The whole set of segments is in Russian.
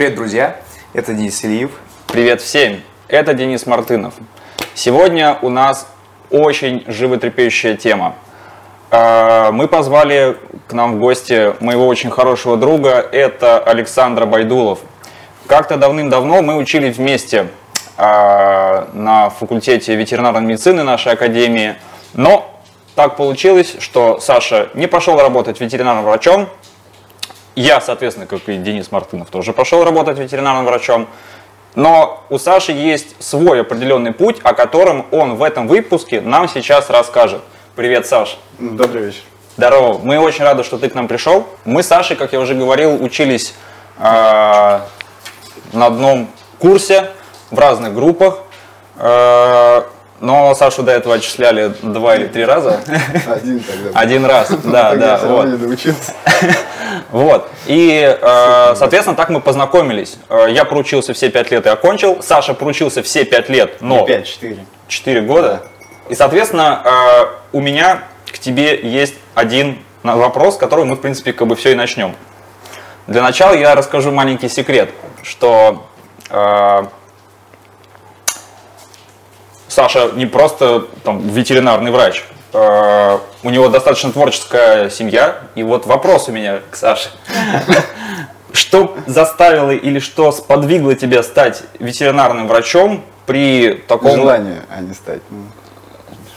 Привет, друзья! Это Денис Ильев. Привет всем! Это Денис Мартынов. Сегодня у нас очень животрепещущая тема. Э, мы позвали к нам в гости моего очень хорошего друга, это Александр Байдулов. Как-то давным-давно мы учились вместе э, на факультете ветеринарной медицины нашей академии, но так получилось, что Саша не пошел работать ветеринарным врачом, я, соответственно, как и Денис Мартынов, тоже пошел работать ветеринарным врачом. Но у Саши есть свой определенный путь, о котором он в этом выпуске нам сейчас расскажет. Привет, Саш. Добрый вечер. Здорово. Мы очень рады, что ты к нам пришел. Мы с Сашей, как я уже говорил, учились э, на одном курсе в разных группах. Э, но Сашу до этого отчисляли два или три раза. Один тогда. Один раз, да, да. Вот. Вот. И, э, соответственно, так мы познакомились. Э, я проучился все пять лет и окончил. Саша проучился все пять лет, но... Пять, четыре. Четыре года. И, соответственно, э, у меня к тебе есть один вопрос, с которого мы, в принципе, как бы все и начнем. Для начала я расскажу маленький секрет, что Саша не просто там, ветеринарный врач, э, у него достаточно творческая семья. И вот вопрос у меня к Саше. Что заставило или что сподвигло тебя стать ветеринарным врачом при таком... Желание, а не стать. Ну.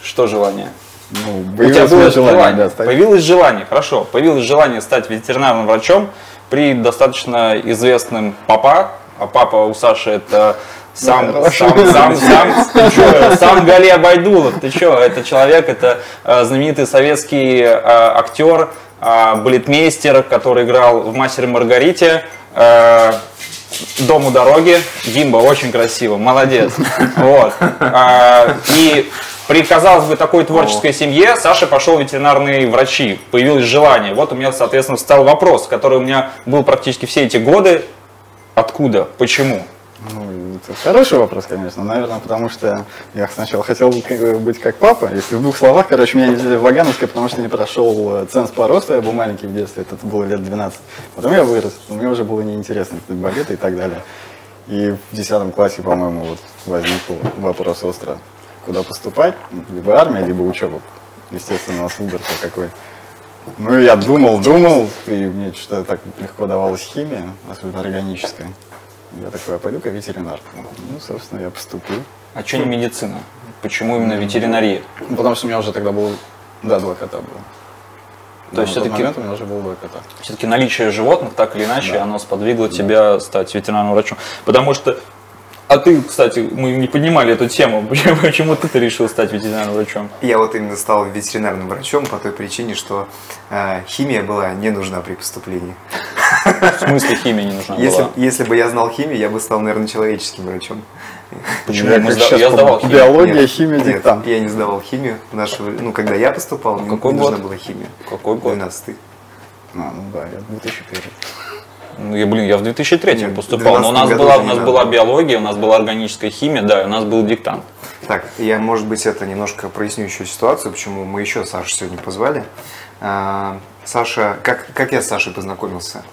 Что желание? Ну, у тебя было желание, желание. Да, стать. Появилось желание, хорошо. Появилось желание стать ветеринарным врачом при достаточно известном папа. А папа у Саши это сам, сам, сам, сам, ты чё, сам Галия Байдулов, ты что, это человек, это э, знаменитый советский э, актер, э, балетмейстер, который играл в «Мастере Маргарите», э, «Дом у дороги», Гимба, очень красиво, молодец. Вот. И при, казалось бы, такой творческой семье Саша пошел в ветеринарные врачи, появилось желание. Вот у меня, соответственно, встал вопрос, который у меня был практически все эти годы. Откуда? Почему? Ну, это хороший вопрос, конечно. Наверное, потому что я сначала хотел быть как папа. Если в двух словах, короче, меня не взяли в Вагановское, потому что не прошел э, ценз по росту. Я был маленький в детстве, это было лет 12. Потом я вырос, мне уже было неинтересно балеты и так далее. И в 10 классе, по-моему, вот возник вопрос остро, куда поступать, либо армия, либо учеба. Естественно, у нас выбор какой. Ну, я думал, думал, и мне что-то так легко давалась химия, особенно органическая. Я такой, а пойду-ка ветеринар. Ну, собственно, я поступил. А что не медицина? Почему именно ветеринария? Ну, потому что у меня уже тогда был, да, два кота было. То есть все-таки у меня уже было два кота. Все-таки наличие животных, так или иначе, да. оно сподвигло да. тебя стать ветеринарным врачом. Потому что а ты, кстати, мы не поднимали эту тему. Почему, почему ты решил стать ветеринарным врачом? Я вот именно стал ветеринарным врачом по той причине, что э, химия была не нужна при поступлении. В смысле химия не нужна если, была? Если бы я знал химию, я бы стал, наверное, человеческим врачом. Почему? Я, сда... я сдавал химию. Биология, нет, химия, нет, диктант. я не сдавал химию. Нашу... Ну, когда я поступал, а какой не год? нужна была химия. Какой год? 12 -й. А, ну да, я 2001. Ну, я, блин, я в 2003 Нет, поступал, но у нас, была, у нас была биология, у нас была органическая химия, да, у нас был диктант. Так, я, может быть, это немножко проясню еще ситуацию, почему мы еще Сашу сегодня позвали. А, Саша, как, как я с Сашей познакомился?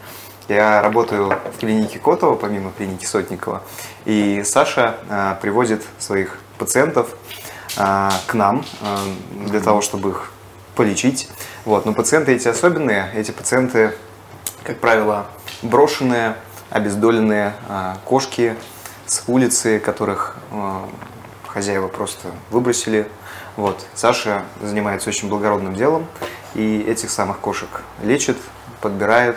Я работаю в клинике Котова, помимо клиники Сотникова, и Саша а, приводит своих пациентов а, к нам для того, чтобы их полечить. Вот. Но пациенты эти особенные, эти пациенты, как правило, брошенные, обездоленные а, кошки с улицы, которых а, хозяева просто выбросили. Вот. Саша занимается очень благородным делом и этих самых кошек лечит, подбирает,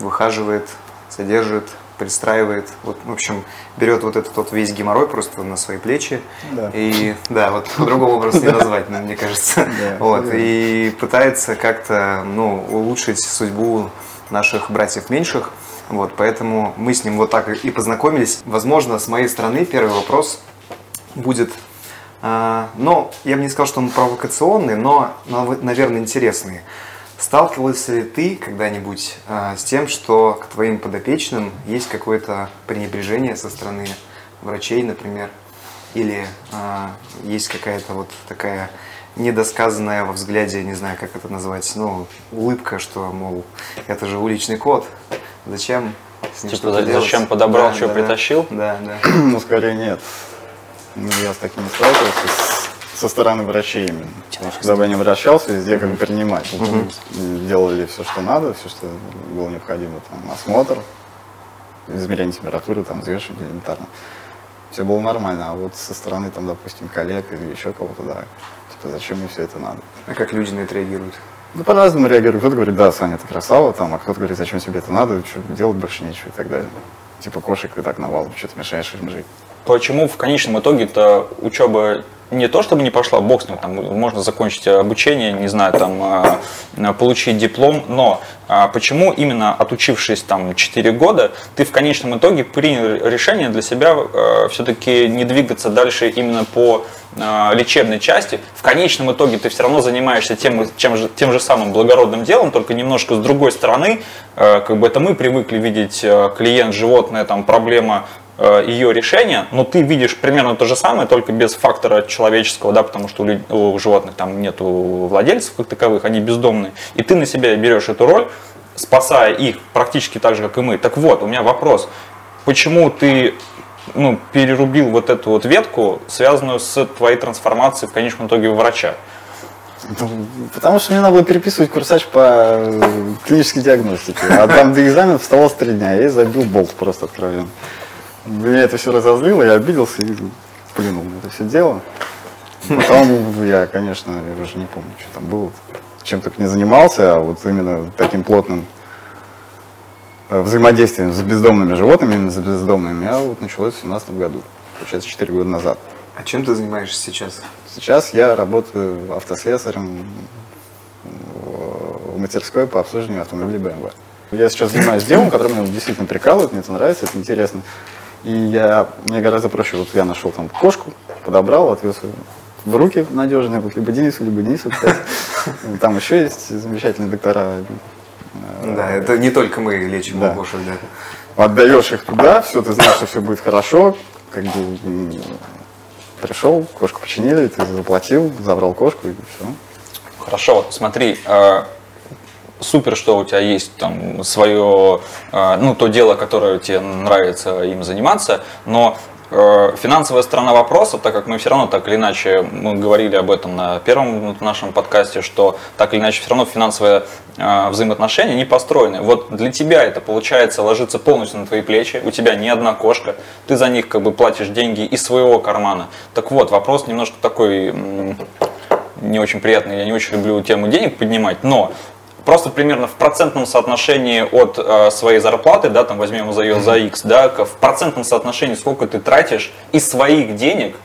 выхаживает, содержит, пристраивает. Вот, в общем, берет вот этот вот весь геморрой просто на свои плечи. Да. И да, вот по-другому просто не назвать, мне кажется. Вот, и пытается как-то ну, улучшить судьбу наших братьев меньших. Вот, поэтому мы с ним вот так и познакомились. Возможно, с моей стороны первый вопрос будет, э, ну, я бы не сказал, что он провокационный, но, но наверное, интересный. Сталкивался ли ты когда-нибудь э, с тем, что к твоим подопечным есть какое-то пренебрежение со стороны врачей, например, или э, есть какая-то вот такая недосказанная во взгляде, не знаю, как это назвать, ну, улыбка, что, мол, это же уличный кот, Зачем с ним Типа, что-то за- делать. зачем подобрал, Да, чё да, да. притащил? Да, да. Ну, скорее нет. Ну, я с таким не сталкивался с- со стороны врачей именно. Потому что Куда бы я ни обращался, везде как бы принимать. Делали все, что надо, все, что было необходимо. Там, осмотр, измерение температуры, там, взвешивание элементарно. Все было нормально, а вот со стороны, там, допустим, коллег или еще кого-то, да, типа, зачем мне все это надо? А как люди на это реагируют? Ну, по-разному реагируют. Кто-то говорит, да, Саня, ты красава, там, а кто-то говорит, зачем тебе это надо, что, делать больше нечего и так далее. Типа кошек и так навалом, что ты мешаешь им жить. Почему в конечном итоге-то учеба не то чтобы не пошла, бог с ним, там можно закончить обучение, не знаю, там э, получить диплом, но а, почему именно отучившись там 4 года, ты в конечном итоге принял решение для себя все-таки не двигаться дальше именно по э, лечебной части. В конечном итоге ты все равно занимаешься тем, чем же, тем же самым благородным делом, только немножко с другой стороны. Э, как бы это мы привыкли видеть э, клиент, животное, там проблема э, ее решения, но ты видишь примерно то же самое, только без фактора человеческого, да, потому что у, люд- у животных там нету владельцев как таковых, они бездомные, и ты на себя берешь эту роль, спасая их практически так же, как и мы. Так вот, у меня вопрос, почему ты ну, перерубил вот эту вот ветку, связанную с твоей трансформацией в конечном итоге в врача? Ну, Потому что мне надо было переписывать курсач по э, клинической диагностике. А там до экзамена оставалось три дня. И забил болт просто откровенно. Меня это все разозлило, я обиделся и плюнул на это все дело. Потом я, конечно, я уже не помню, что там было. Чем только не занимался, а вот именно таким плотным э, взаимодействием с бездомными животными, именно с бездомными, я вот началось в 2017 году. Получается, 4 года назад. А чем ты занимаешься сейчас? Сейчас я работаю автослесарем в мастерской по обслуживанию автомобилей BMW. Я сейчас занимаюсь делом, которое меня действительно прикалывает, мне это нравится, это интересно. И я, мне гораздо проще, вот я нашел там кошку, подобрал, отвез ее в руки надежные, вот либо Денису, либо Денису, кстати. Там еще есть замечательные доктора. Да, это не только мы лечим Да. кошек, да. Отдаешь их туда, все, ты знаешь, что все будет хорошо, как бы пришел, кошку починили, ты заплатил, забрал кошку и все. Хорошо, вот смотри, э, супер, что у тебя есть там свое, э, ну, то дело, которое тебе нравится им заниматься, но э, финансовая сторона вопроса, так как мы все равно так или иначе, мы говорили об этом на первом нашем подкасте, что так или иначе все равно финансовые э, взаимоотношения не построены. Вот для тебя это получается ложится полностью на твои плечи, у тебя не одна кошка, ты за них как бы платишь деньги из своего кармана. Так вот, вопрос немножко такой не очень приятный, я не очень люблю тему денег поднимать, но просто примерно в процентном соотношении от э, своей зарплаты, да, там возьмем за ее за X, да, в процентном соотношении сколько ты тратишь из своих денег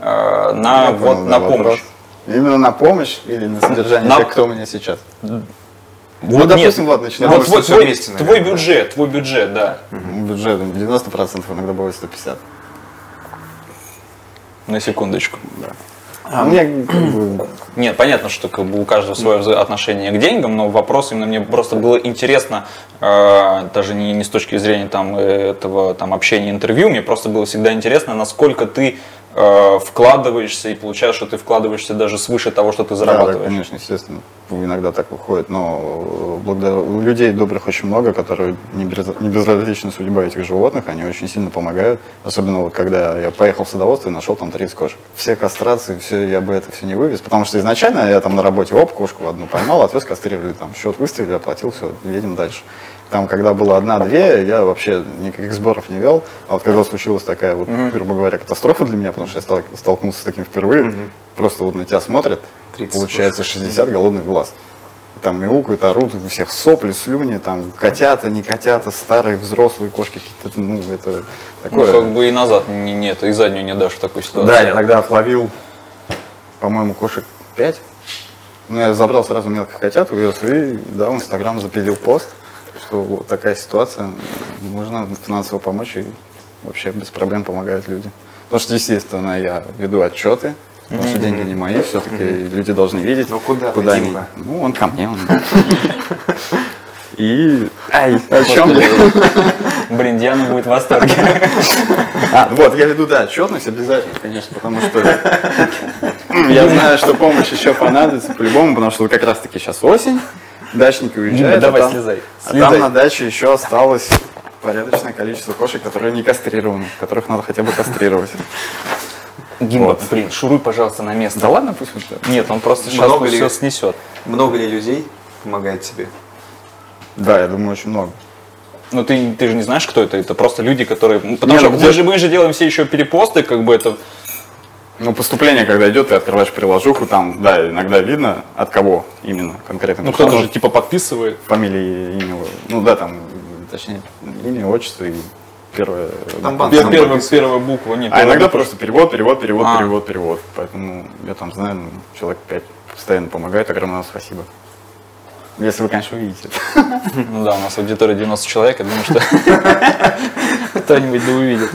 э, на, Я вот, понял, на да, помощь. вопрос. Именно на помощь или на содержание На- тех, кто у меня сейчас? Вот Ну, допустим, нет. ладно, начнем. Вот твой, твой- вместе, твой наверное, да. бюджет, твой бюджет, да, Бюджет 90%, иногда бывает 150. на секундочку. А мне Нет, понятно, что как бы у каждого свое отношение к деньгам, но вопрос именно мне просто было интересно, э, даже не, не с точки зрения там, этого там, общения, интервью, мне просто было всегда интересно, насколько ты э, вкладываешься и получаешь, что ты вкладываешься даже свыше того, что ты да, да, зарабатываешь. конечно, естественно, иногда так выходит, но благодаря у людей добрых очень много, которые не, без- не безразлична судьба этих животных, они очень сильно помогают, особенно вот когда я поехал в садоводство и нашел там 30 кошек. Все кастрации, все, я бы это все не вывез, потому что изначально я там на работе, оп, кошку одну поймал, отвез, кастрировали, там счет выставили, оплатил, все, едем дальше. Там, когда было одна-две, я вообще никаких сборов не вел. А вот когда случилась такая вот, грубо говоря, катастрофа для меня, потому что я стал- столкнулся с таким впервые, просто вот на тебя смотрят, 30 получается 60 голодных глаз. Там мяукают, орут, у всех сопли, слюни, там котята, не котята, старые, взрослые кошки, какие-то, ну, это Ну, такое. как бы и назад не, нет, и заднюю не дашь в такой ситуации. Да, я тогда отловил, по-моему, кошек 5. Ну, я забрал сразу мелких котят, увез и, да, в Инстаграм запилил пост, что вот такая ситуация, можно финансово помочь и вообще без проблем помогают люди. Потому что, естественно, я веду отчеты, потому что деньги не мои, все-таки люди должны видеть, Ну, куда ты, куда они. Дима? Ну, он ко мне. он. И... Ай, о чем я? Блин, Диана будет в восторге. А, вот, я веду, да, отчетность обязательно, конечно, потому что я знаю, что помощь еще понадобится по-любому, потому что как раз-таки сейчас осень, дачники уезжают. Давай, а там, слезай. а там на даче еще осталось порядочное количество кошек, которые не кастрированы, которых надо хотя бы кастрировать. Гимба, Вот. блин, шуруй, пожалуйста, на место. Да ладно, пусть вот так. Нет, он просто сейчас Много ли- все снесет. Много ли людей помогает тебе? Да, я думаю, очень много. Ну ты, ты же не знаешь, кто это, это просто люди, которые... Потому Не, что ну, мы, где- же, мы же делаем все еще перепосты, как бы это... Ну, поступление, когда идет, ты открываешь приложуху, там, да, иногда видно, от кого именно конкретно. Ну кто-то же типа подписывает. Фамилия, имя, ну да, там, точнее, имя, отчество и первое. Там банк первая, подписывает. первая буква, нет. А первая иногда просто перевод, перевод, перевод, А. перевод, перевод. Поэтому я там знаю, ну, человек пять постоянно помогает, огромное спасибо. Если вы, конечно, увидите. Ну да, у нас аудитория 90 человек, я думаю, что кто-нибудь да увидит.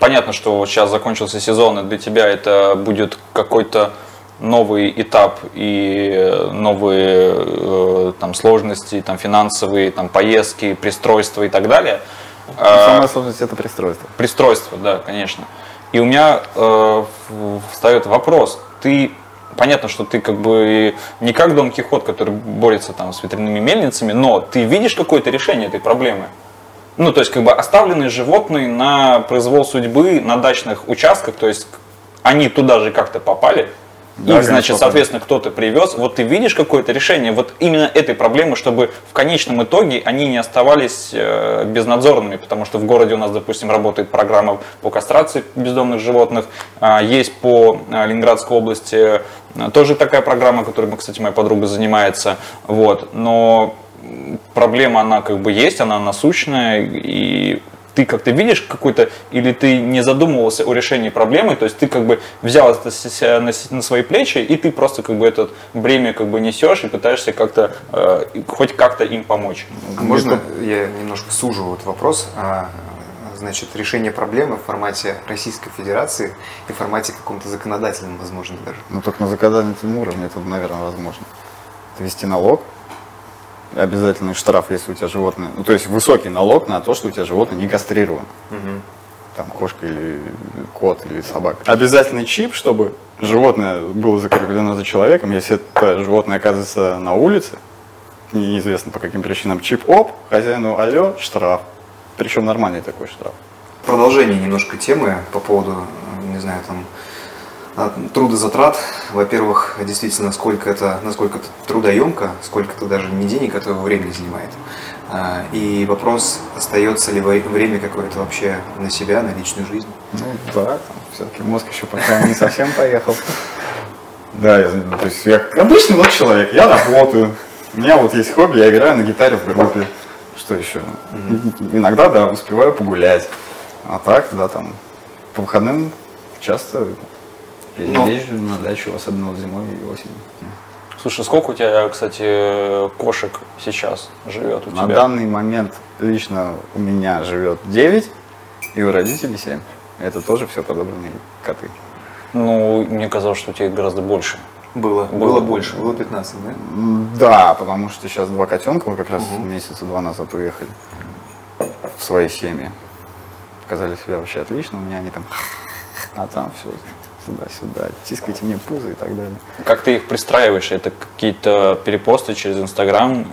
Понятно, что сейчас закончился сезон, и для тебя это будет какой-то новый этап и э, новые э, там сложности, там финансовые, там поездки, пристройства и так далее. А, Самая сложность это пристройство. Пристройство, да, конечно. И у меня э, встает вопрос. Ты понятно, что ты как бы не как Дон Кихот, который борется там с ветряными мельницами, но ты видишь какое-то решение этой проблемы. Ну, то есть, как бы оставленные животные на произвол судьбы на дачных участках, то есть они туда же как-то попали, Да, их, значит, соответственно, кто-то привез. Вот ты видишь какое-то решение вот именно этой проблемы, чтобы в конечном итоге они не оставались э, безнадзорными, потому что в городе у нас, допустим, работает программа по кастрации бездомных животных, а, есть по э, Ленинградской области э, тоже такая программа, которой, кстати, моя подруга занимается, вот, но проблема, она как бы есть, она насущная, и ты как-то видишь какой-то, или ты не задумывался о решении проблемы, то есть ты как бы взял это на, свои плечи, и ты просто как бы это бремя как бы несешь и пытаешься как-то, э, хоть как-то им помочь. А можно я немножко сужу вот вопрос? А, Значит, решение проблемы в формате Российской Федерации и в формате каком-то законодательном, возможно, даже. Ну, только на законодательном уровне это, наверное, возможно. Это ввести налог, обязательный штраф, если у тебя животное, ну, то есть высокий налог на то, что у тебя животное не кастрировано. Там кошка или кот или собака. Обязательный чип, чтобы животное было закреплено за человеком. Если это животное оказывается на улице, неизвестно по каким причинам, чип, оп, хозяину алло, штраф. Причем нормальный такой штраф. Продолжение немножко темы по поводу, не знаю, там, трудозатрат. Во-первых, действительно, сколько это, насколько это трудоемко, сколько это даже не денег, а твоего времени занимает. А, И вопрос, остается ли время какое-то вообще на себя, на личную жизнь. Ну да, все-таки мозг еще пока не совсем поехал. Да, я, ну, то есть я обычный вот человек, я работаю. У меня вот есть хобби, я играю на гитаре в группе. Что еще? Иногда, да, успеваю погулять. А так, да, там, по выходным часто Ну. езжу на дачу, особенно зимой и осенью. Слушай, сколько у тебя, кстати, кошек сейчас живет у На тебя? данный момент лично у меня живет 9, и у родителей 7. Это тоже все подобранные коты. Ну, мне казалось, что у тебя их гораздо больше. Было, Было было, больше. было 15, да? Да, потому что сейчас два котенка, мы как раз месяца два назад уехали в свои семьи. Показали себя вообще отлично, у меня они там, а там все сюда-сюда, тискайте мне пузо и так далее. Как ты их пристраиваешь? Это какие-то перепосты через Инстаграм?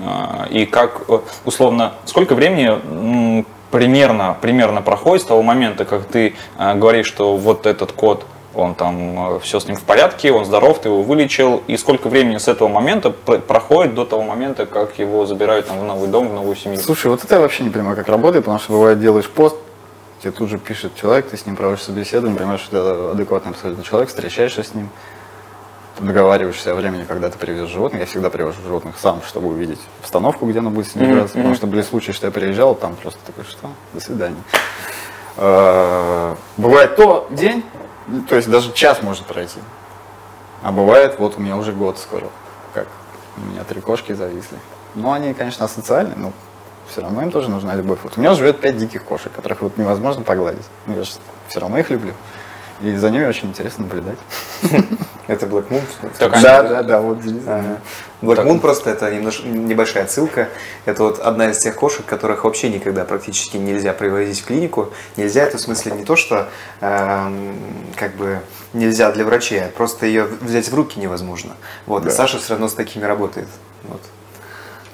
э, И как, э, условно, сколько времени примерно, примерно проходит с того момента, как ты э, говоришь, что вот этот кот, он там, все с ним в порядке, он здоров, ты его вылечил, и сколько времени с этого момента пр- проходит до того момента, как его забирают там, в новый дом, в новую семью? Слушай, вот это я вообще не понимаю, как работает, потому что бывает делаешь пост, тебе тут же пишет человек, ты с ним проводишь собеседование, понимаешь, что это адекватный абсолютно человек, встречаешься с ним, договариваешься о времени, когда ты привезешь животных. Я всегда привожу животных сам, чтобы увидеть обстановку, где оно будет с ним играться. Потому мгм. что были случаи, что я приезжал, там просто такой, что, до свидания. Э, Бывает то день, то есть даже час может пройти. А бывает, вот у меня уже год скоро, как у меня три кошки зависли. Ну, они, конечно, асоциальные, но все равно им тоже нужна любовь. Вот у меня живет пять диких кошек, которых вот невозможно погладить. Ну, я же все равно их люблю. И за ними очень интересно наблюдать. Это Black Moon? Да, да, да, вот здесь. Ага. Black. Moon просто это небольшая отсылка. Это вот одна из тех кошек, которых вообще никогда практически нельзя привозить в клинику. Нельзя это в смысле не то, что эм, как бы нельзя для врачей, а просто ее взять в руки невозможно. Вот. И. Саша все равно с такими работает. Вот.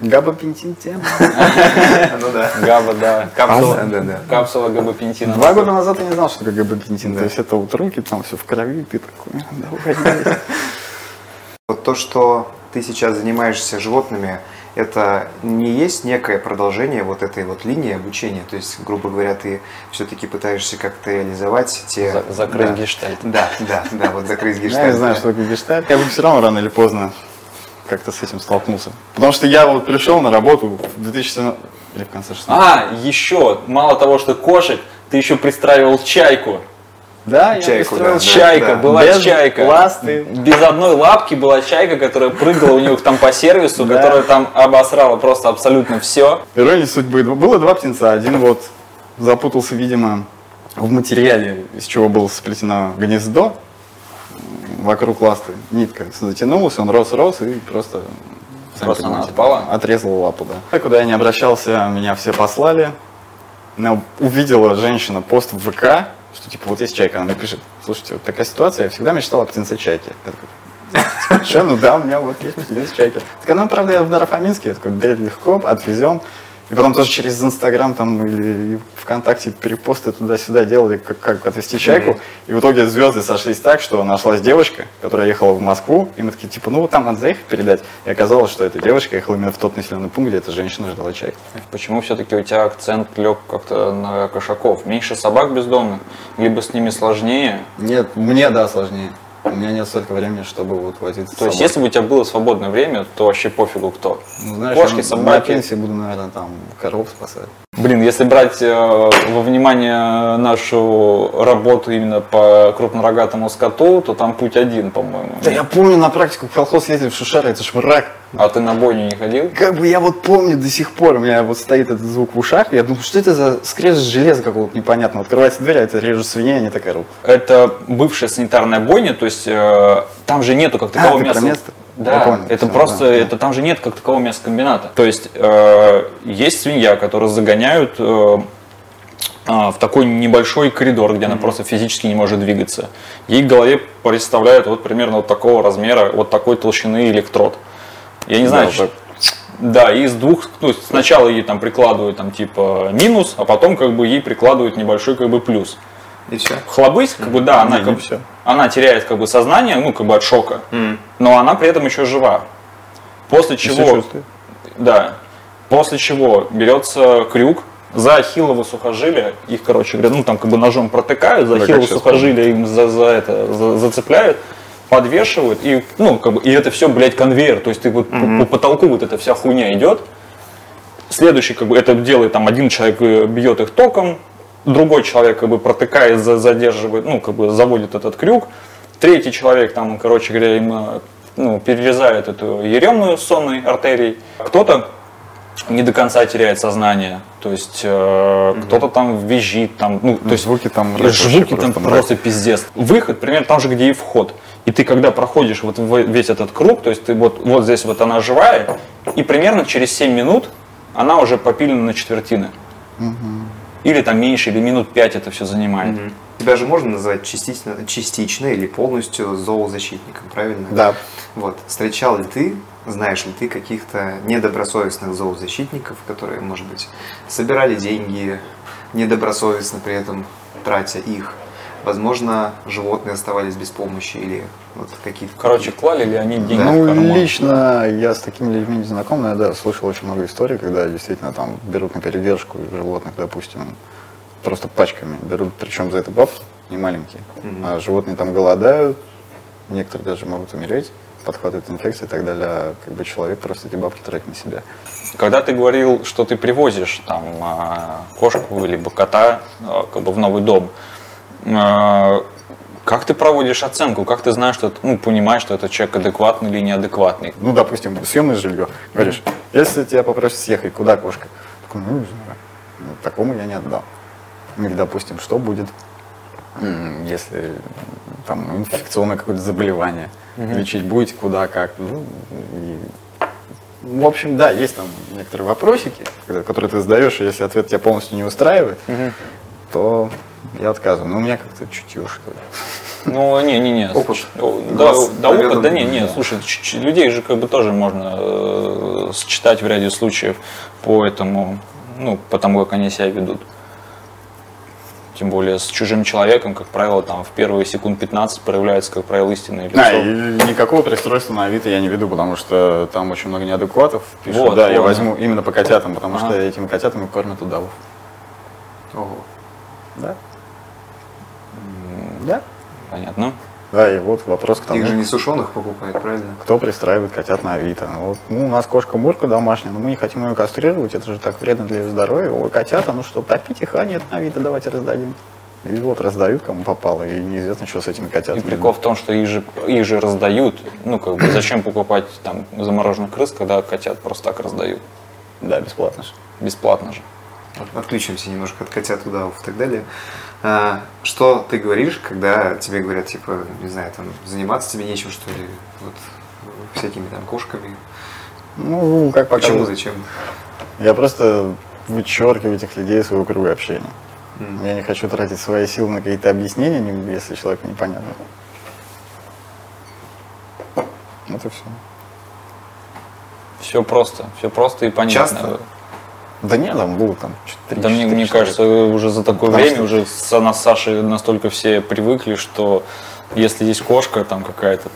Габапентин тема. Ну да. Габа, да. Капсула, Да, да, да. капсула габапентина. Два года назад я не знал, что такое габапентин. То есть это вот руки, там все в крови, ты такой, давай. Вот то, что ты сейчас занимаешься животными, это не есть некое продолжение вот этой вот линии обучения? То есть, грубо говоря, ты все-таки пытаешься как-то реализовать те... За- закрыть да. гештальт. Да, да, да, вот закрыть Я гештальт. не знаю, что такое гештальт. Я бы все равно рано или поздно как-то с этим столкнулся. Потому что я вот пришел на работу в 2017 или в конце 16 А, еще, мало того, что кошек, ты еще пристраивал чайку. Да, я Чайку, пристроил да, Чайка, да. была Без чайка. ласты. Без одной лапки была чайка, которая прыгала у них там по сервису, Да. которая там обосрала просто абсолютно все. Ирония судьбы. Было два птенца. Один вот запутался, видимо, в материале, из чего было сплетено гнездо вокруг ласты. Нитка затянулась, он рос-рос и просто... Просто она отпала? Отрезала лапу, да. Куда я не обращался, меня все послали. Меня увидела женщина пост в ВК, что типа вот есть чайка, она мне пишет, слушайте, вот такая ситуация, я всегда мечтал о птенце чайки. Я такой, что, ну да, у меня вот есть птенец чайки. Так, ну, правда, я в Нарафаминске, я такой, да, легко, отвезем. И потом тоже через Инстаграм там или ВКонтакте перепосты туда-сюда делали, как, как отвезти чайку. И в итоге звезды сошлись так, что нашлась девочка, которая ехала в Москву, и мы такие, типа, ну вот там надо заехать передать. И оказалось, что эта девочка ехала именно в тот населенный пункт, где эта женщина ждала чайку. Почему все-таки у тебя акцент лег как-то на кошаков? Меньше собак бездомных, либо с ними сложнее? Нет, мне, да, сложнее. У меня нет столько времени, чтобы вот возиться То есть, если бы у тебя было свободное время, то вообще пофигу кто. Ну, знаешь, Кошки, я на собаки. пенсии буду, наверное, там коров спасать. Блин, если брать э, во внимание нашу работу именно по крупнорогатому скоту, то там путь один, по-моему. Да я помню на практику в колхоз ездили в Шушары, это ж враг. А ты на бойню не ходил? Как бы я вот помню до сих пор, у меня вот стоит этот звук в ушах, я думаю, что это за скрежет железа какого-то непонятного. Открывается дверь, а это режут свиней, они так орут. Это бывшая санитарная бойня, то есть э, там же нету как такового ты про мяса. место? Да, понял, это всё, просто, да, да. это там же нет как такового мясокомбината. То есть э, есть свинья, которую загоняют э, а, в такой небольшой коридор, где она просто физически не может двигаться. Ей в голове представляют вот примерно вот такого размера, вот такой толщины электрод. Я не знаю, вот ч- да, и из двух, то есть сначала ей там прикладывают там типа минус, а потом как бы ей прикладывают небольшой как бы плюс. И все. Хлобысь, как бы, да, она, как всё. она теряет как бы сознание, ну, как бы от шока, но она при этом еще жива. После чего, да, после чего берется крюк, за ахиллово сухожилие, их, короче говоря, ну, там как бы ножом протыкают, за Да, ахиллово сухожилие им за, за это за- зацепляют, подвешивают, и, ну, как бы, и это все, блядь, конвейер, то есть ты вот по, по потолку вот эта вся хуйня идет, Следующий, как бы, это делает там один человек э, бьет их током, другой человек как бы протыкает, за- задерживает, ну, как бы заводит этот крюк, третий человек там, короче говоря, им э, ну, перерезает эту еремную сонной артерией. Кто-то не до конца теряет сознание, то есть э, кто-то там визжит, там, ну, то есть звуки там звуки там просто просто пиздец. Выход примерно там же, где и вход. И ты когда проходишь вот весь этот круг, то есть ты вот, вот здесь вот она живая, и примерно через 7 минут она уже попилена на четвертины. Или там меньше, или минут 5 это все занимает. Тебя же можно назвать частично, частично или полностью зоозащитником, правильно? Да. Вот. Встречал ли ты, знаешь ли ты каких-то недобросовестных зоозащитников, которые, может быть, собирали деньги, недобросовестно при этом тратя их? Возможно, животные оставались без помощи или вот какие-то... Короче, клали ли они деньги в Ну, лично я с такими людьми не знаком, но я да, слышал очень много историй, когда действительно там берут на передержку животных, допустим, просто пачками берут, причем за это бабки не маленькие, а животные там голодают, некоторые даже могут умереть, подхватывают инфекции и так далее, а как бы человек просто эти бабки тратит на себя. Когда ты говорил, что ты привозишь там а, кошку либо кота а, как бы в новый дом, как ты проводишь оценку? Как ты знаешь, что ну, понимаешь, что этот человек адекватный или неадекватный? Ну, допустим, съемное жилье. Говоришь, если тебя попросят съехать, куда кошка? Такой, ну, не знаю. Ну, такому я не отдам. Или, допустим, что будет, если там ну, инфекционное какое-то заболевание? Лечить будете, куда, как? Ну, и- в общем, да, есть там некоторые вопросики, которые ты задаешь, и если ответ тебя полностью не устраивает, то я отказываю. Но у меня как-то чутье, что ли. Ну, не-не-не. Опыт. Да, да, опыт, да не, не, да. слушай, ч- ч- людей же как бы тоже можно э, считать в ряде случаев по этому, ну, по тому, как они себя ведут. Тем более с чужим человеком, как правило, там в первые секунд 15 проявляется, как правило, истинное лицо. Да, и никакого пристройства на Авито я не веду, потому что там очень много неадекватов. Пишут, Вот, да, я вот. возьму именно по котятам, потому Ага. что этими котятами кормят удавов. Ого. Да? Да? Понятно. Да, и вот вопрос к тому, Их же не сушеных покупают, правильно? кто пристраивает котят на Авито. Ну, Вот, ну, у нас кошка Мурка домашняя, но мы не хотим ее кастрировать, это же так вредно для ее здоровья. Ой, котята, ну что, попить их, а нет, на Авито давайте раздадим. И вот раздают, кому попало, и неизвестно, что с этими И котятами. прикол в том, что их же, их же раздают. Ну, как бы, зачем покупать там замороженных крыс, когда котят просто так раздают? Да, бесплатно же. Бесплатно же. Отключимся немножко от котят, удавов и так далее. А, что ты говоришь, когда тебе говорят, типа, не знаю, там, заниматься тебе нечем, что ли, вот, всякими там кошками? Ну, как Почему, показывает- зачем? Я просто вычеркиваю этих людей из своего круга общения. М. Я не хочу тратить свои силы на какие-то объяснения, не- если человеку непонятно. И все. Все просто, все просто и понятно. Часто? Да нет, там было там четыре Да мне, четыре мне человека. кажется, уже за такое Потому время что- уже с, нас с Сашей настолько все привыкли, что если есть кошка там какая-то,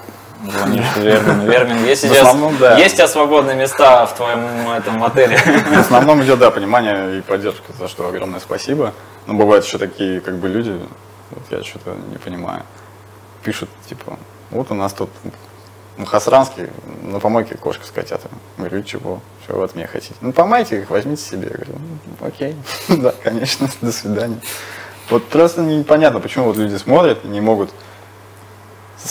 звонишь Вермину. Вермин, есть сейчас, основном, да. есть у тебя свободные места в твоем этом отеле? В основном идет, да, понимание и поддержка, за что огромное спасибо. Но бывают еще такие, как бы, люди, вот я что-то не понимаю, пишут, типа, вот у нас тут ну, Хасранский, на помойке кошка с котятами. Говорю, чего? Чего вы от меня хотите? Ну, помойте их, возьмите себе. Я говорю, «Ну, окей, да, конечно, до свидания. Вот просто непонятно, почему вот люди смотрят и не могут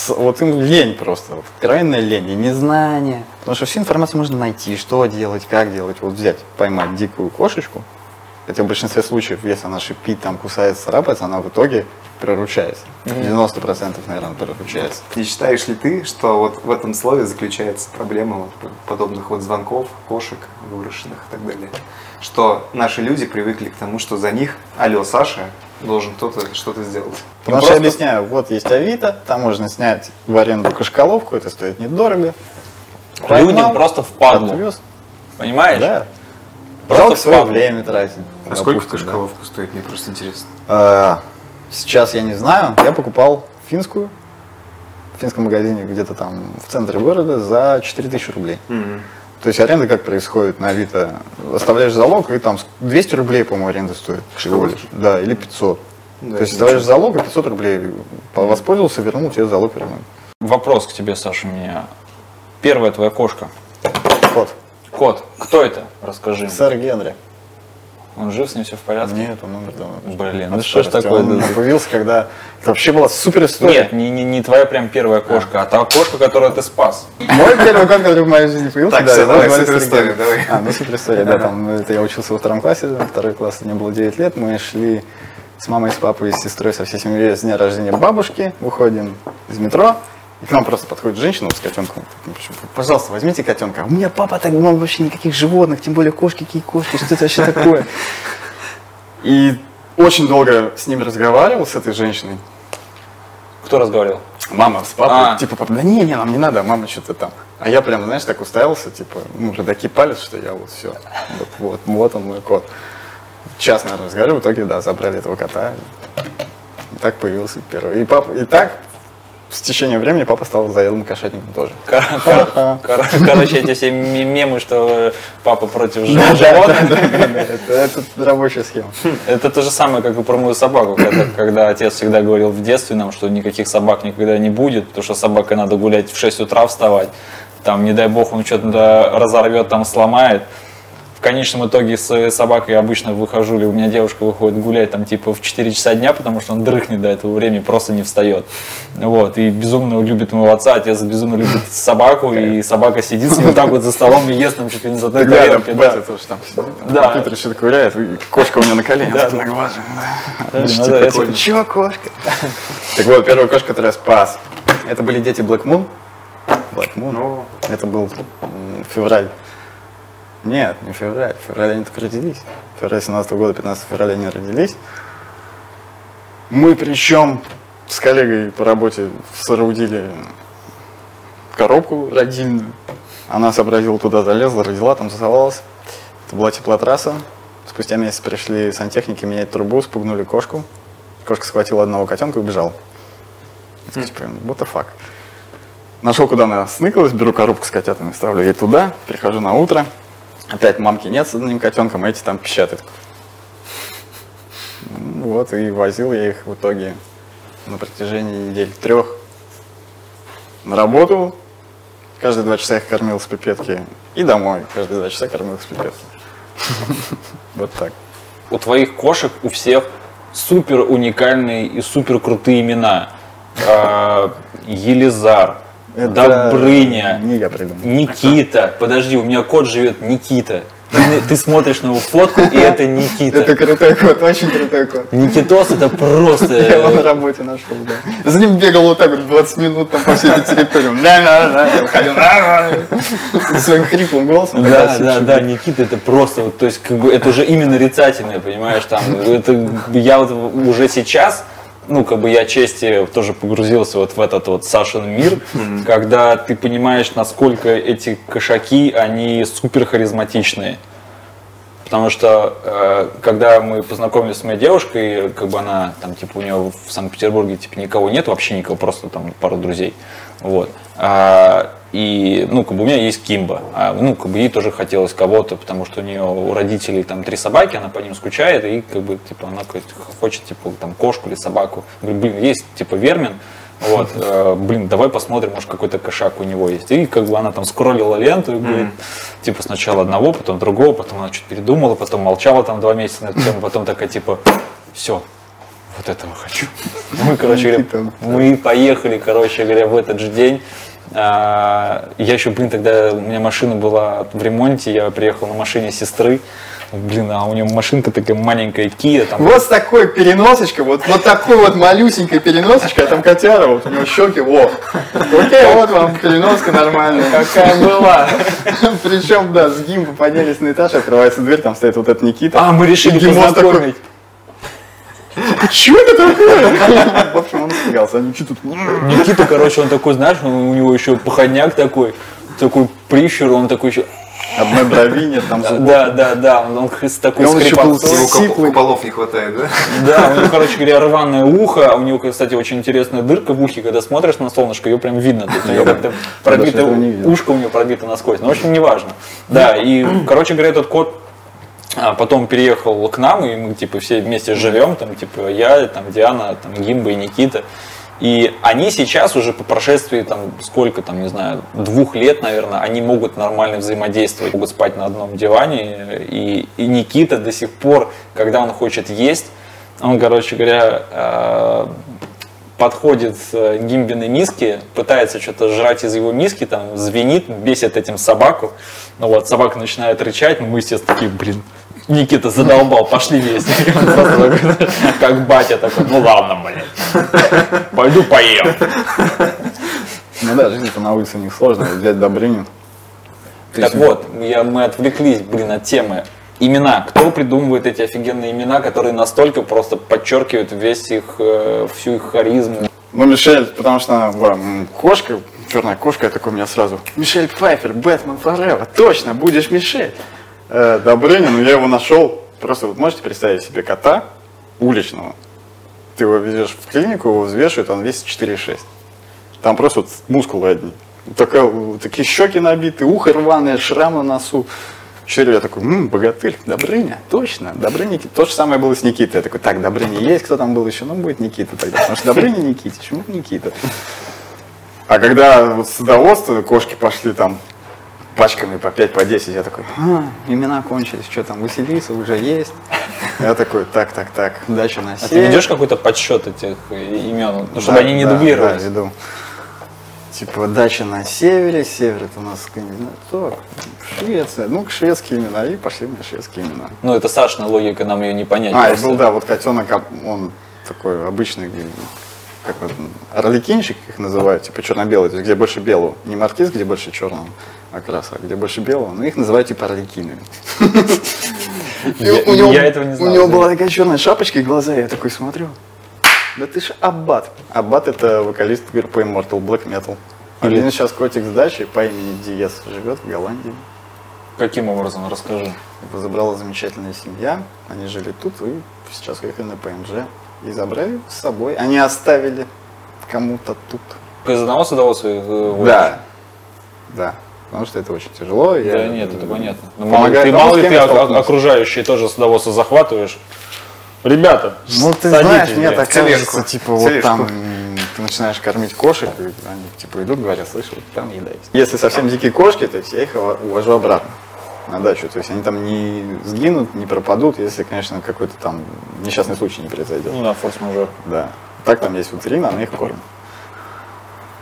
вот им лень просто, вот, откровенная лень и незнание. Потому что всю информацию можно найти, что делать, как делать. Вот взять, поймать дикую кошечку, хотя в большинстве случаев, если она шипит, там кусается, царапается, она в итоге приручается. 90% наверное, приручается. Не считаешь ли ты, что вот в этом слове заключается проблема вот подобных вот звонков, кошек выброшенных и так далее? Что наши люди привыкли к тому, что за них, алло, Саша, должен кто-то что-то сделать. Потому что я объясняю, вот есть Авито, там можно снять в аренду кошколовку, это стоит недорого. Людям просто впадлу. отвез. Понимаешь? Да. Просто Жалко свое впадлу. время тратить. А сколько допустим, да. стоит, мне просто интересно. А, Сейчас я не знаю. Я покупал финскую в финском магазине где-то там в центре города за 4000 рублей. То есть аренда как происходит на Авито? Оставляешь залог, и там с- 200 рублей, по-моему, аренда стоит. всего лишь. Да, или 500. Да, То есть оставляешь залог, и 500 рублей воспользовался, вернул, тебе залог вернул. Вопрос к тебе, Саша, у меня. Первая твоя кошка. Кот. Кто это? Расскажи. Сэр Генри. Он жив, с ним все в порядке? Нет, он умер давно. Блин, ну что ж такое? Он да? появился, когда... Это вообще была супер история. Нет, не, не, не твоя прям первая кошка, а та кошка, которую ты спас. Мой первый кот, который в моей жизни появился, Так, да, всё, его давай, супер история, давай. А, ну супер история, да, там, это я учился во втором классе, второй класс, мне было 9 лет, мы шли с мамой, с папой, с сестрой, со всей семьей с дня рождения бабушки, выходим из метро, и к нам просто подходит женщина с котенком. Ну, почему? Пожалуйста, возьмите котенка. У меня папа так ну, вообще никаких животных, тем более кошки, какие кошки, что это вообще такое? И очень долго с ним разговаривал, с этой женщиной. Кто разговаривал? Мама с папой, А. типа, папа, да не, не, нам не надо, мама что-то там. А я прям, знаешь, так уставился, типа, ну, уже такие палец, что я вот все, вот, вот, вот он мой кот. Час, наверное, разговаривал, в итоге, да, забрали этого кота. И так появился первый. И папа, и так с течением времени папа стал заелым кошатником тоже. Кор- кор- кор- Короче, эти все мемы, что э, папа против животных. это, рабочая схема. Это то же самое, как и про мою собаку, когда, отец всегда говорил в детстве нам, что никаких собак никогда не будет, потому что собакой надо гулять в 6 утра вставать, там, не дай бог, он что-то разорвет, там, сломает. В конечном итоге с собакой обычно выхожу, или у меня девушка выходит гулять там типа в 4 часа дня, потому что он дрыхнет до этого времени, просто не встает. Вот, и безумно любит моего отца, отец безумно любит собаку, и собака сидит с ним вот так вот за столом и ест там чуть ли не за одной Да, тарелки. да. батя тоже там Да. компьютер что-то ковыряет, кошка у меня на коленях, Да, да. это прикольно. Чё, кошка? Так вот, первая кошка, которую я спас, это были дети Black Moon. Black Moon. Ну. Это был февраль. Нет, не февраль. В феврале они только родились. Февраль 17 года, 15 февраля они родились. Мы причем с коллегой по работе соорудили коробку родильную. Она сообразила, туда залезла, родила, там засовалась. Это была теплотрасса. Спустя месяц пришли сантехники менять трубу, спугнули кошку. Кошка схватила одного котенка и убежала. Типа, what the fuck. Нашел, куда она сныкалась, беру коробку с котятами, ставлю ей туда, прихожу на утро. Опять мамки нет с одним котенком, а эти там пищат. Вот, и возил я их в итоге на протяжении недель трех на работу. Каждые два часа их кормил с пипетки. И домой. Каждые два часа кормил с пипетки. Вот так. У твоих кошек у всех супер уникальные и супер крутые имена. А, Елизар, Это Добрыня, Не я придумал. Никита. Подожди, у меня кот живет Никита. Ты, смотришь на его фотку, и это Никита. Это крутой кот, очень крутой кот. Никитос это Я его на просто... работе нашел, да. За ним бегал вот так вот 20 минут там по всей этой территории. Выходил. Своим хриплым голосом. Да, да, да, Никита, это просто, вот, то есть, как бы, это уже именно нарицательное, понимаешь, там, это, я вот уже сейчас, ну, как бы я чести тоже погрузился вот в этот вот Сашин мир, когда ты понимаешь, насколько эти кошаки, они супер харизматичные. Потому что, э, когда мы познакомились с моей девушкой, как бы она, там, типа, у нее в Санкт-Петербурге, типа, никого нет, вообще никого, просто там пару друзей. Вот. А, и, ну, как бы у меня есть Кимба. А, ну, как бы ей тоже хотелось кого-то, потому что у нее у родителей там три собаки, она по ним скучает, и, как бы, типа, она хочет, типа, там, кошку или собаку. Я говорю, блин, есть, типа, вермин, вот, э, блин, давай посмотрим, может, какой-то кошак у него есть. И как бы она там скроллила ленту и говорит, типа, сначала одного, потом другого, потом она что-то передумала, потом молчала там два месяца на эту тему, потом такая, типа, все, вот этого хочу. Мы, короче говоря, Никита. мы поехали, короче говоря, в этот же день. А, Я еще, блин, тогда у меня машина была в ремонте, я приехал на машине сестры. Блин, а у нее машинка такая маленькая, Kia, там Вот с такой переносочкой, вот, вот такой вот малюсенькой переносочкой, а там котяра, вот у него щеки, во. Окей, вот вам переноска нормальная, какая была. Причем, да, с гимба поднялись на этаж, открывается дверь, там стоит вот этот Никита. А, мы решили Гимос такой, Что это такое? В общем, он испугался, они что тут? Никита, короче, он такой, знаешь, он- у него еще походняк такой, такой прищур, он такой еще... Одной брови нет, там зубов. Да, да, да, он, он с такой И он еще был Сиплый. не хватает, да? Да, у него, короче говоря, рваное ухо, а у него, кстати, очень интересная дырка в ухе, когда смотришь на солнышко, ее прям видно. То есть у него как-то пробито, этого не видел. ушко у него пробито насквозь. Но, в общем, неважно. Да, и, короче говоря, этот кот а, потом переехал к нам, и мы, типа, все вместе живем, там, типа, я, там, Диана, там, Гимба и Никита. И они сейчас уже по прошествии, там, сколько, там, не знаю, двух лет, наверное, они могут нормально взаимодействовать, могут спать на одном диване. И, и Никита до сих пор, когда он хочет есть, он, короче говоря, э, подходит к гимбиной миске, пытается что-то жрать из его миски, там, звенит, бесит этим собаку. Ну вот, собака начинает рычать, ну мы, естественно, такие, блин, Никита задолбал, пошли вместе. Как батя такой, ну ладно, блин, пойду поем. Ну да, жизнь-то на улице не сложно, взять Добрыню. Так вот, я, мы отвлеклись, блин, от темы. Имена. Кто придумывает эти офигенные имена, которые настолько просто подчеркивают весь их, э, всю их харизму? Ну, Мишель, потому что она была кошка, черная кошка, я такой у меня сразу. Мишель Пфайфер, Бэтмен Форева, точно, будешь Мишель. Э, Добрыня, ну я его нашел. Просто вот можете представить себе кота уличного. Ты его везешь в клинику, его взвешивают, он весит 4,6. Там просто вот мускулы одни. Такая, вот такие щеки набиты, ухо рваное, шрам на носу. Четыре я такой, м, богатырь, Добрыня, точно, Добрыня. То же самое было с Никитой. Я такой, так, Добрыня есть, кто там был еще? Ну, будет Никита тогда. Потому что Добрыня Никитич, ну, Никита. А когда вот садоводство, кошки пошли там пачками по 5, по 10, я такой, а, имена кончились, что там, Василиса уже есть. Я такой, так, так, так, дача на А ты ведешь какой-то подсчет этих имен, ну, чтобы Да, они не да, дублировались? Да, веду. Типа дача на севере, север это у нас то, Швеция, ну шведские имена, и пошли мне шведские имена. Ну, это Сашина логика, нам ее не понять. А, просто. был, да, вот котенок, а, он такой обычный, как вот, орликинчик их называют, типа черно-белый, то есть где больше белого. Не маркиз, где больше черного окраса, где больше белого, но их называют типа у него, знал, У него была такая черная шапочка и глаза, я такой смотрю. Да ты ж Аббат. Аббат это вокалист группы Immortal Black Metal. Один сейчас котик с дачи по имени Диес живет в Голландии. Каким образом? Расскажи. Его забрала замечательная семья. Они жили тут и сейчас уехали на ПМЖ. И забрали с собой. Они оставили кому-то тут. Из одного садоводства? Да. Да. Потому что это очень тяжело. Да Я- нет, это понятно. Ну, Помогает ты мало с ли ты окружающие тоже садоводство захватываешь. Ребята, Ну, ты садитесь, знаешь, мне так кажется, типа, вот Тележку. там ты начинаешь кормить кошек, и они, типа, идут, говорят, слышь, вот там еда есть. Если совсем дикие кошки, то есть я их увожу обратно на дачу. То есть они там не сгинут, не пропадут, если, конечно, какой-то там несчастный случай не произойдет. Ну да, форс-мажор. Да. Так там есть утрина, она их кормит.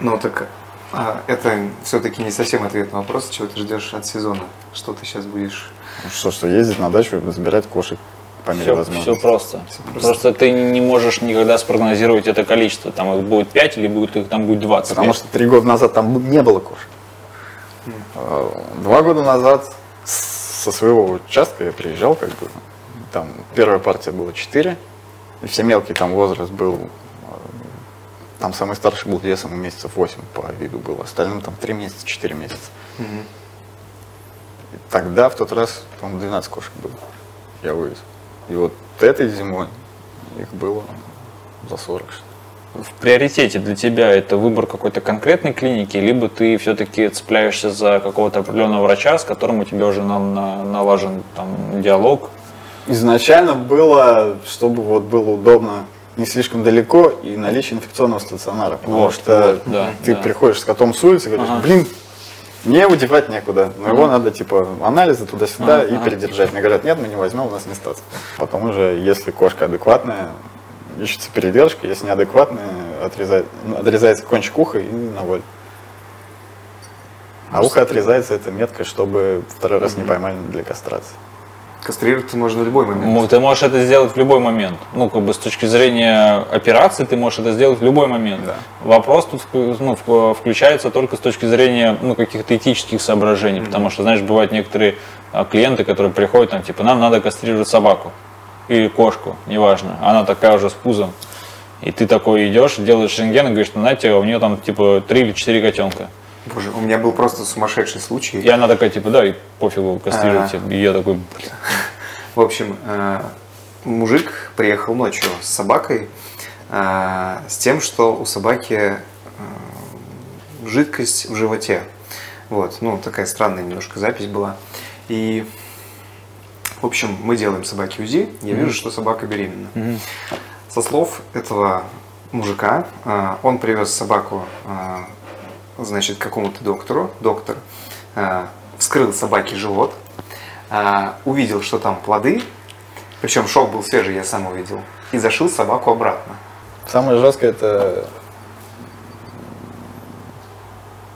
Ну так а, это все-таки не совсем ответ на вопрос, чего ты ждешь от сезона. Что ты сейчас будешь. Ну Что, что ездить на дачу, забирать кошек по мере Все, возможности. просто. просто. Просто ты не можешь никогда спрогнозировать это количество. Там их будет 5 или будет, их там будет 20. Потому что три года назад там не было кошек. А, Два года назад со своего участка я приезжал, как бы, там первая партия была четыре, и все мелкие там возраст был, там самый старший был весом месяцев 8 по виду был, остальным там 3 месяца, 4 месяца. И тогда, в тот раз, по-моему, 12 кошек было, я вывез. И вот этой зимой их было за 40, что ли. в приоритете для тебя это выбор какой-то конкретной клиники, либо ты все-таки цепляешься за какого-то определенного врача, с которым у тебя уже на- на- налажен там, диалог. Изначально было, чтобы вот было удобно не слишком далеко и наличие инфекционного стационара. Потому Вот, что вот, да, ты да. приходишь с котом с улицы и говоришь, Ага. блин, мне его девать некуда, но его надо типа анализы туда-сюда Ага, и ага. передержать. Мне говорят, нет, мы не возьмем, у нас не стац. Потом уже, если кошка адекватная, ищется передержка, если неадекватная, отрезает, ну, отрезается кончик уха и на воль. А ухо отрезается это меткой, чтобы второй раз не поймали для кастрации. Кастрировать можно в любой момент. Ты можешь это сделать в любой момент. Ну, как бы с точки зрения операции ты можешь это сделать в любой момент. Да. Вопрос тут ну, в- включается только с точки зрения ну, каких-то этических соображений. Потому что, знаешь, бывают некоторые а, клиенты, которые приходят, там, типа, нам надо кастрировать собаку или кошку, неважно. Она такая уже с пузом. И ты такой идешь, делаешь рентген и говоришь, ну, знаете, у нее там типа три или четыре котенка. Боже, у меня был просто сумасшедший случай. И она такая, типа, да, и пофигу, кастрируйте. И я такой. В общем, э, мужик приехал ночью с собакой, э, с тем, что у собаки э, жидкость в животе. Вот, ну, такая странная немножко запись была. И, в общем, мы делаем собаке УЗИ, я вижу, что собака беременна. Со слов этого мужика, он привез собаку, значит, какому-то доктору. Доктор э, вскрыл собаке живот, э, увидел, что там плоды, причем шов был свежий, я сам увидел, и зашил собаку обратно. Самое жесткое это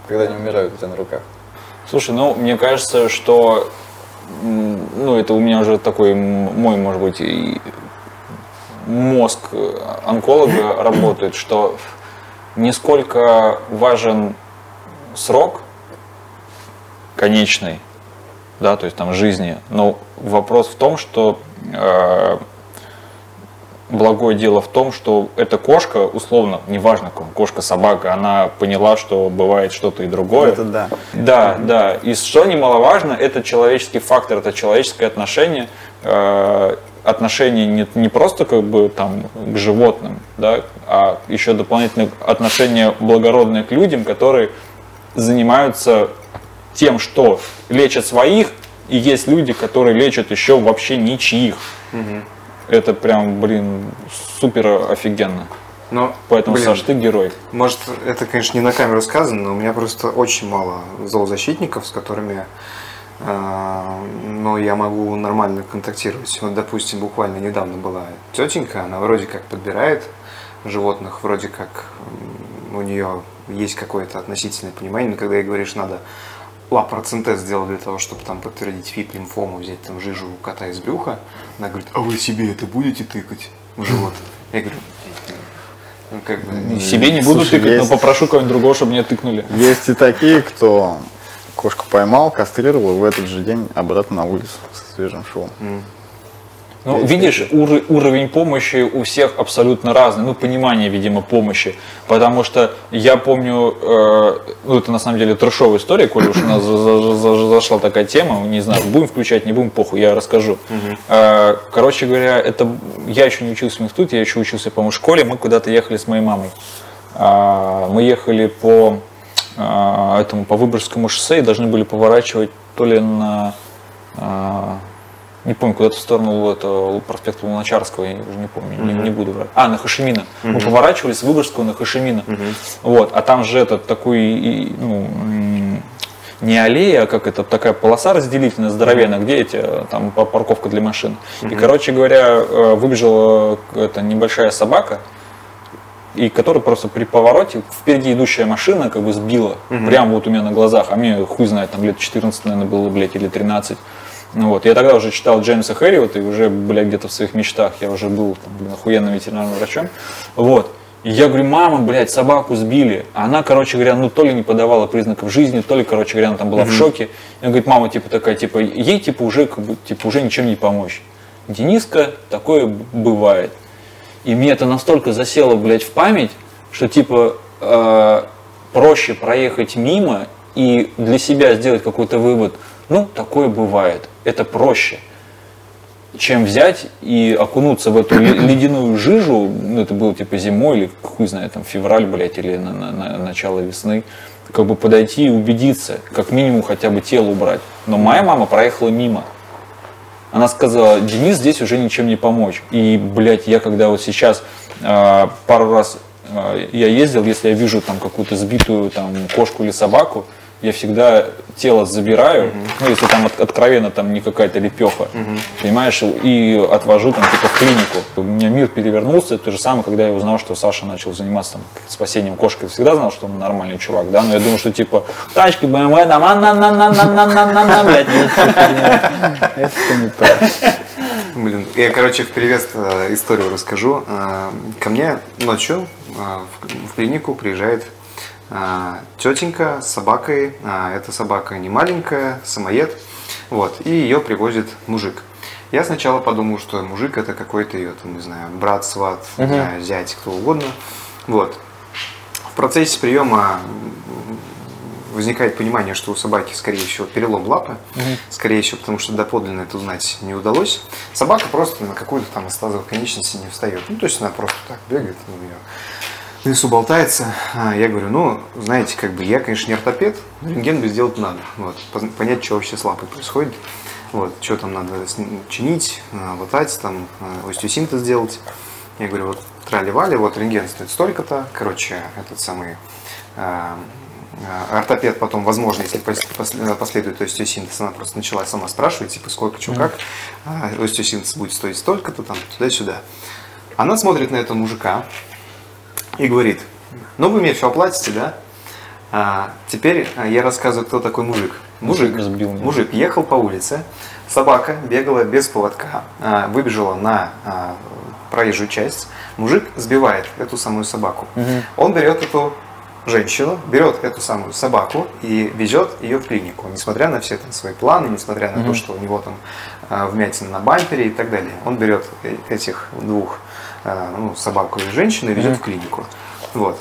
когда они умирают у тебя на руках. Слушай, ну, мне кажется, что, ну, это у меня уже такой мой, может быть, и мозг э, онколога работает, что не сколько важен срок конечный, да, то есть там жизни, но вопрос в том, что э, благое дело в том, что эта кошка, условно, неважно, кошка, собака, она поняла, что бывает что-то и другое. Это да. Да, да. И что немаловажно, это человеческий фактор, это человеческое отношение. э, отношение не, не просто как бы там к животным, да, а еще дополнительное отношение благородное к людям, которые занимаются тем, что лечат своих, и есть люди, которые лечат еще вообще ничьих. Это прям, блин, супер офигенно. Но, Поэтому, блин, Саш, ты герой. Может, это, конечно, не на камеру сказано, но у меня просто очень мало зоозащитников, с которыми э, ну, я могу нормально контактировать. Вот, допустим, буквально недавно была тетенька, она вроде как подбирает животных, вроде как у нее есть какое-то относительное понимание, но когда ей говоришь, надо лапроцентез сделать для того, чтобы там подтвердить ФИП, лимфому, взять там жижу у кота из брюха, она говорит, а вы себе это будете тыкать в живот? Я говорю, ну, как бы, Себе не буду Слушай, тыкать, есть- но попрошу кого-нибудь другого, чтобы мне тыкнули. Есть и такие, кто кошку поймал, кастрировал и в этот же день обратно на улицу со свежим швом. Ну, видишь, ур- уровень помощи у всех абсолютно разный. Ну, понимание, видимо, помощи. Потому что я помню, э, ну, это на самом деле трешовая история, коли уж у нас за- за- за- зашла такая тема, не знаю, будем включать, не будем, похуй, я расскажу. Э, короче говоря, это я еще не учился в институте, я еще учился, по-моему, в школе, мы куда-то ехали с моей мамой. А, мы ехали по а, этому по Выборгскому шоссе и должны были поворачивать то ли на а, не помню, куда-то в сторону этого проспекта Луначарского, я уже не помню, не, не буду врать. А, на Хашимина. Мы поворачивали с Выборгского на Хашимина. Вот, а там же этот такой, ну, не аллея, а как это, такая полоса разделительная, здоровенная, где эти, э, там па- парковка для машин. И, короче говоря, э, выбежала эта небольшая собака, и которая просто при повороте впереди идущая машина как бы сбила, прямо вот у меня на глазах, а мне хуй знает, там лет 14, наверное, было, блядь, или 13. Вот, я тогда уже читал Джеймса Хэрриота, и уже, блядь, где-то в своих мечтах я уже был, там, блин, охуенным ветеринарным врачом. Вот. И я говорю, мама, блядь, собаку сбили. А она, короче говоря, ну то ли не подавала признаков жизни, то ли, короче говоря, она там была в шоке. И она говорит, мама, типа такая, типа, ей, типа, уже, как бы, типа, уже ничем не помочь. Дениска, такое бывает. И мне это настолько засело, блядь, в память, что типа э, проще проехать мимо и для себя сделать какой-то вывод. Ну, такое бывает. Это проще чем взять и окунуться в эту ле- ледяную жижу, ну, это было типа зимой или хуй знает, там февраль, блядь, или на, на- на- начало весны, как бы подойти и убедиться, как минимум хотя бы тело убрать. Но моя мама проехала мимо. Она сказала, Денис здесь уже ничем не помочь. И, блядь, я когда вот сейчас э, пару раз э, я ездил, если я вижу там какую-то сбитую там кошку или собаку, я всегда тело забираю, ну если там от- откровенно там не какая-то лепеха, понимаешь, и отвожу там типа в клинику. У меня мир перевернулся, то же самое, когда я узнал, что Саша начал заниматься там спасением кошки. Я всегда знал, что он нормальный чувак, да, но я думал, что типа тачки там, а на на на на на на на на блядь, Это не то. Блин, я, короче, в перевес э, историю расскажу. Ко мне ночью в клинику приезжает тетенька с собакой. А, Эта собака не маленькая, самоед. Вот, и ее привозит мужик. Я сначала подумал, что мужик это какой-то ее, там, не знаю, брат, сват, знаю, зять, кто угодно. Вот. В процессе приема возникает понимание, что у собаки, скорее всего, перелом лапы, скорее всего, потому что доподлинно это узнать не удалось. Собака просто на какую-то там остазовой конечности не встает. Ну, то есть она просто так бегает, у нее в лесу болтается. А я говорю, ну, знаете, как бы я, конечно, не ортопед, но рентген бы сделать надо. Вот, понять, что вообще с лапой происходит. Вот, что там надо чинить, а, латать, там, а, остеосинтез сделать. Я говорю, вот трали-вали, вот рентген стоит столько-то. Короче, этот самый а, ортопед потом, возможно, если пос- пос- последует остеосинтез, она просто начала сама спрашивать, типа, сколько, что, как. Остеосинтез будет стоить столько-то, там, туда-сюда. Она смотрит на этого мужика и говорит, ну вы мне все оплатите, да? А, теперь а, я рассказываю, кто такой мужик. Мужик, Сбил меня. мужик ехал по улице, собака бегала без поводка, а, выбежала на а, проезжую часть, мужик сбивает эту самую собаку. Он берет эту женщину, берет эту самую собаку и везет ее в клинику, несмотря на все там свои планы, несмотря на то, что у него там а, вмятина на бампере и так далее. Он берет э- этих двух, ну, собаку и женщину и везет в клинику. Вот.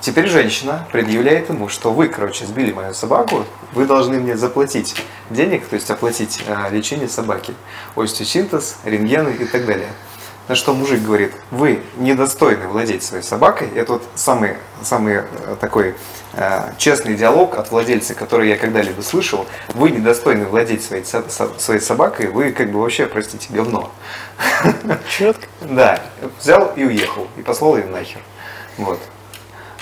Теперь женщина предъявляет ему, что вы, короче, сбили мою собаку, вы должны мне заплатить денег, то есть оплатить а, лечение собаки, остеосинтез, рентгены и так далее. На что мужик говорит, вы недостойны владеть своей собакой. Это вот самый, самый э, такой э, честный диалог от владельца, который я когда-либо слышал. Вы недостойны владеть своей, своей собакой, вы как бы вообще, простите, говно. Четко. Да, взял и уехал, и послал ее нахер. Вот.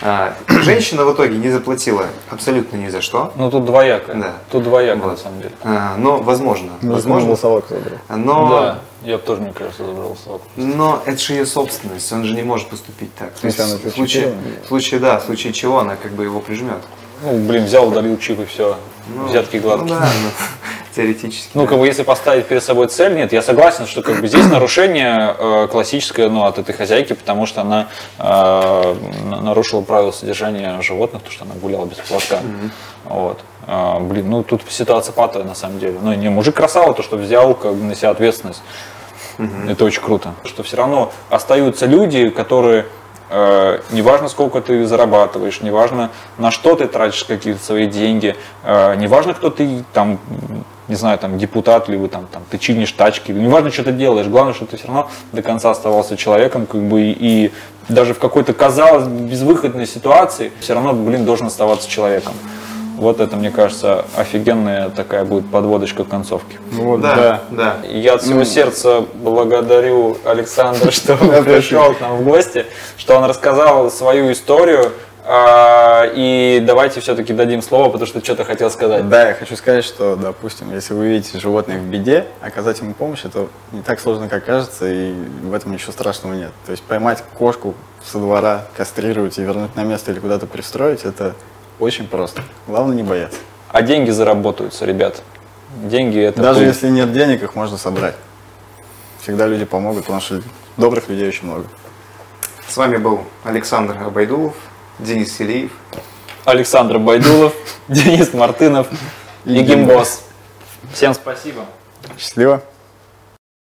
А, женщина в итоге не заплатила абсолютно ни за что. Ну тут двояко. Да. Тут двояко на Вот. самом деле. А, но возможно, Возможно, возможно, собаку забрал. но, Да, я бы тоже, мне кажется, забрал собаку. но это же ее собственность, он же не может поступить так. То есть, она в случае, в случае, да, в случае чего она как бы его прижмет. Ну, блин, взял, удалил чип и все. Ну, Взятки гладкие. Ну, да, ну, теоретически. Ну, да. как бы, если поставить перед собой цель, нет, я согласен, что как бы здесь нарушение э, классическое, ну, от этой хозяйки, потому что она э, на- нарушила правила содержания животных, то, что она гуляла без поводка. Вот. А, блин, ну тут ситуация патовая на самом деле. Ну, не, мужик красава, то, что взял как бы, на себя ответственность. Это очень круто. Что все равно остаются люди, которые э, неважно, сколько ты зарабатываешь, неважно, на что ты тратишь какие-то свои деньги, э, неважно, кто ты, там, не знаю, там, депутат, либо там, там, ты чинишь тачки, неважно, что ты делаешь, главное, что ты все равно до конца оставался человеком, как бы, и, и даже в какой-то, казалось, безвыходной ситуации, все равно, блин, должен оставаться человеком. Вот это, мне кажется, офигенная такая будет подводочка к концовке. Вот, Да, да. Я от всего сердца благодарю Александра, что он пришел к нам в гости, что он рассказал свою историю. А, И давайте все-таки дадим слово, потому что что-то хотел сказать. Да, я хочу сказать, что, допустим, если вы видите животное в беде, оказать ему помощь, это не так сложно, как кажется, и в этом ничего страшного нет. То есть поймать кошку со двора, кастрировать и вернуть на место или куда-то пристроить, это очень просто. Главное не бояться. А деньги заработаются, ребят. Деньги это Даже пыль. если нет денег, их можно собрать. Всегда люди помогут, потому что добрых людей очень много. С вами был Александр Абайдулов, Денис Селиев. Александр Байдулов, Денис Мартынов и Гимбос. Всем спасибо. Счастливо!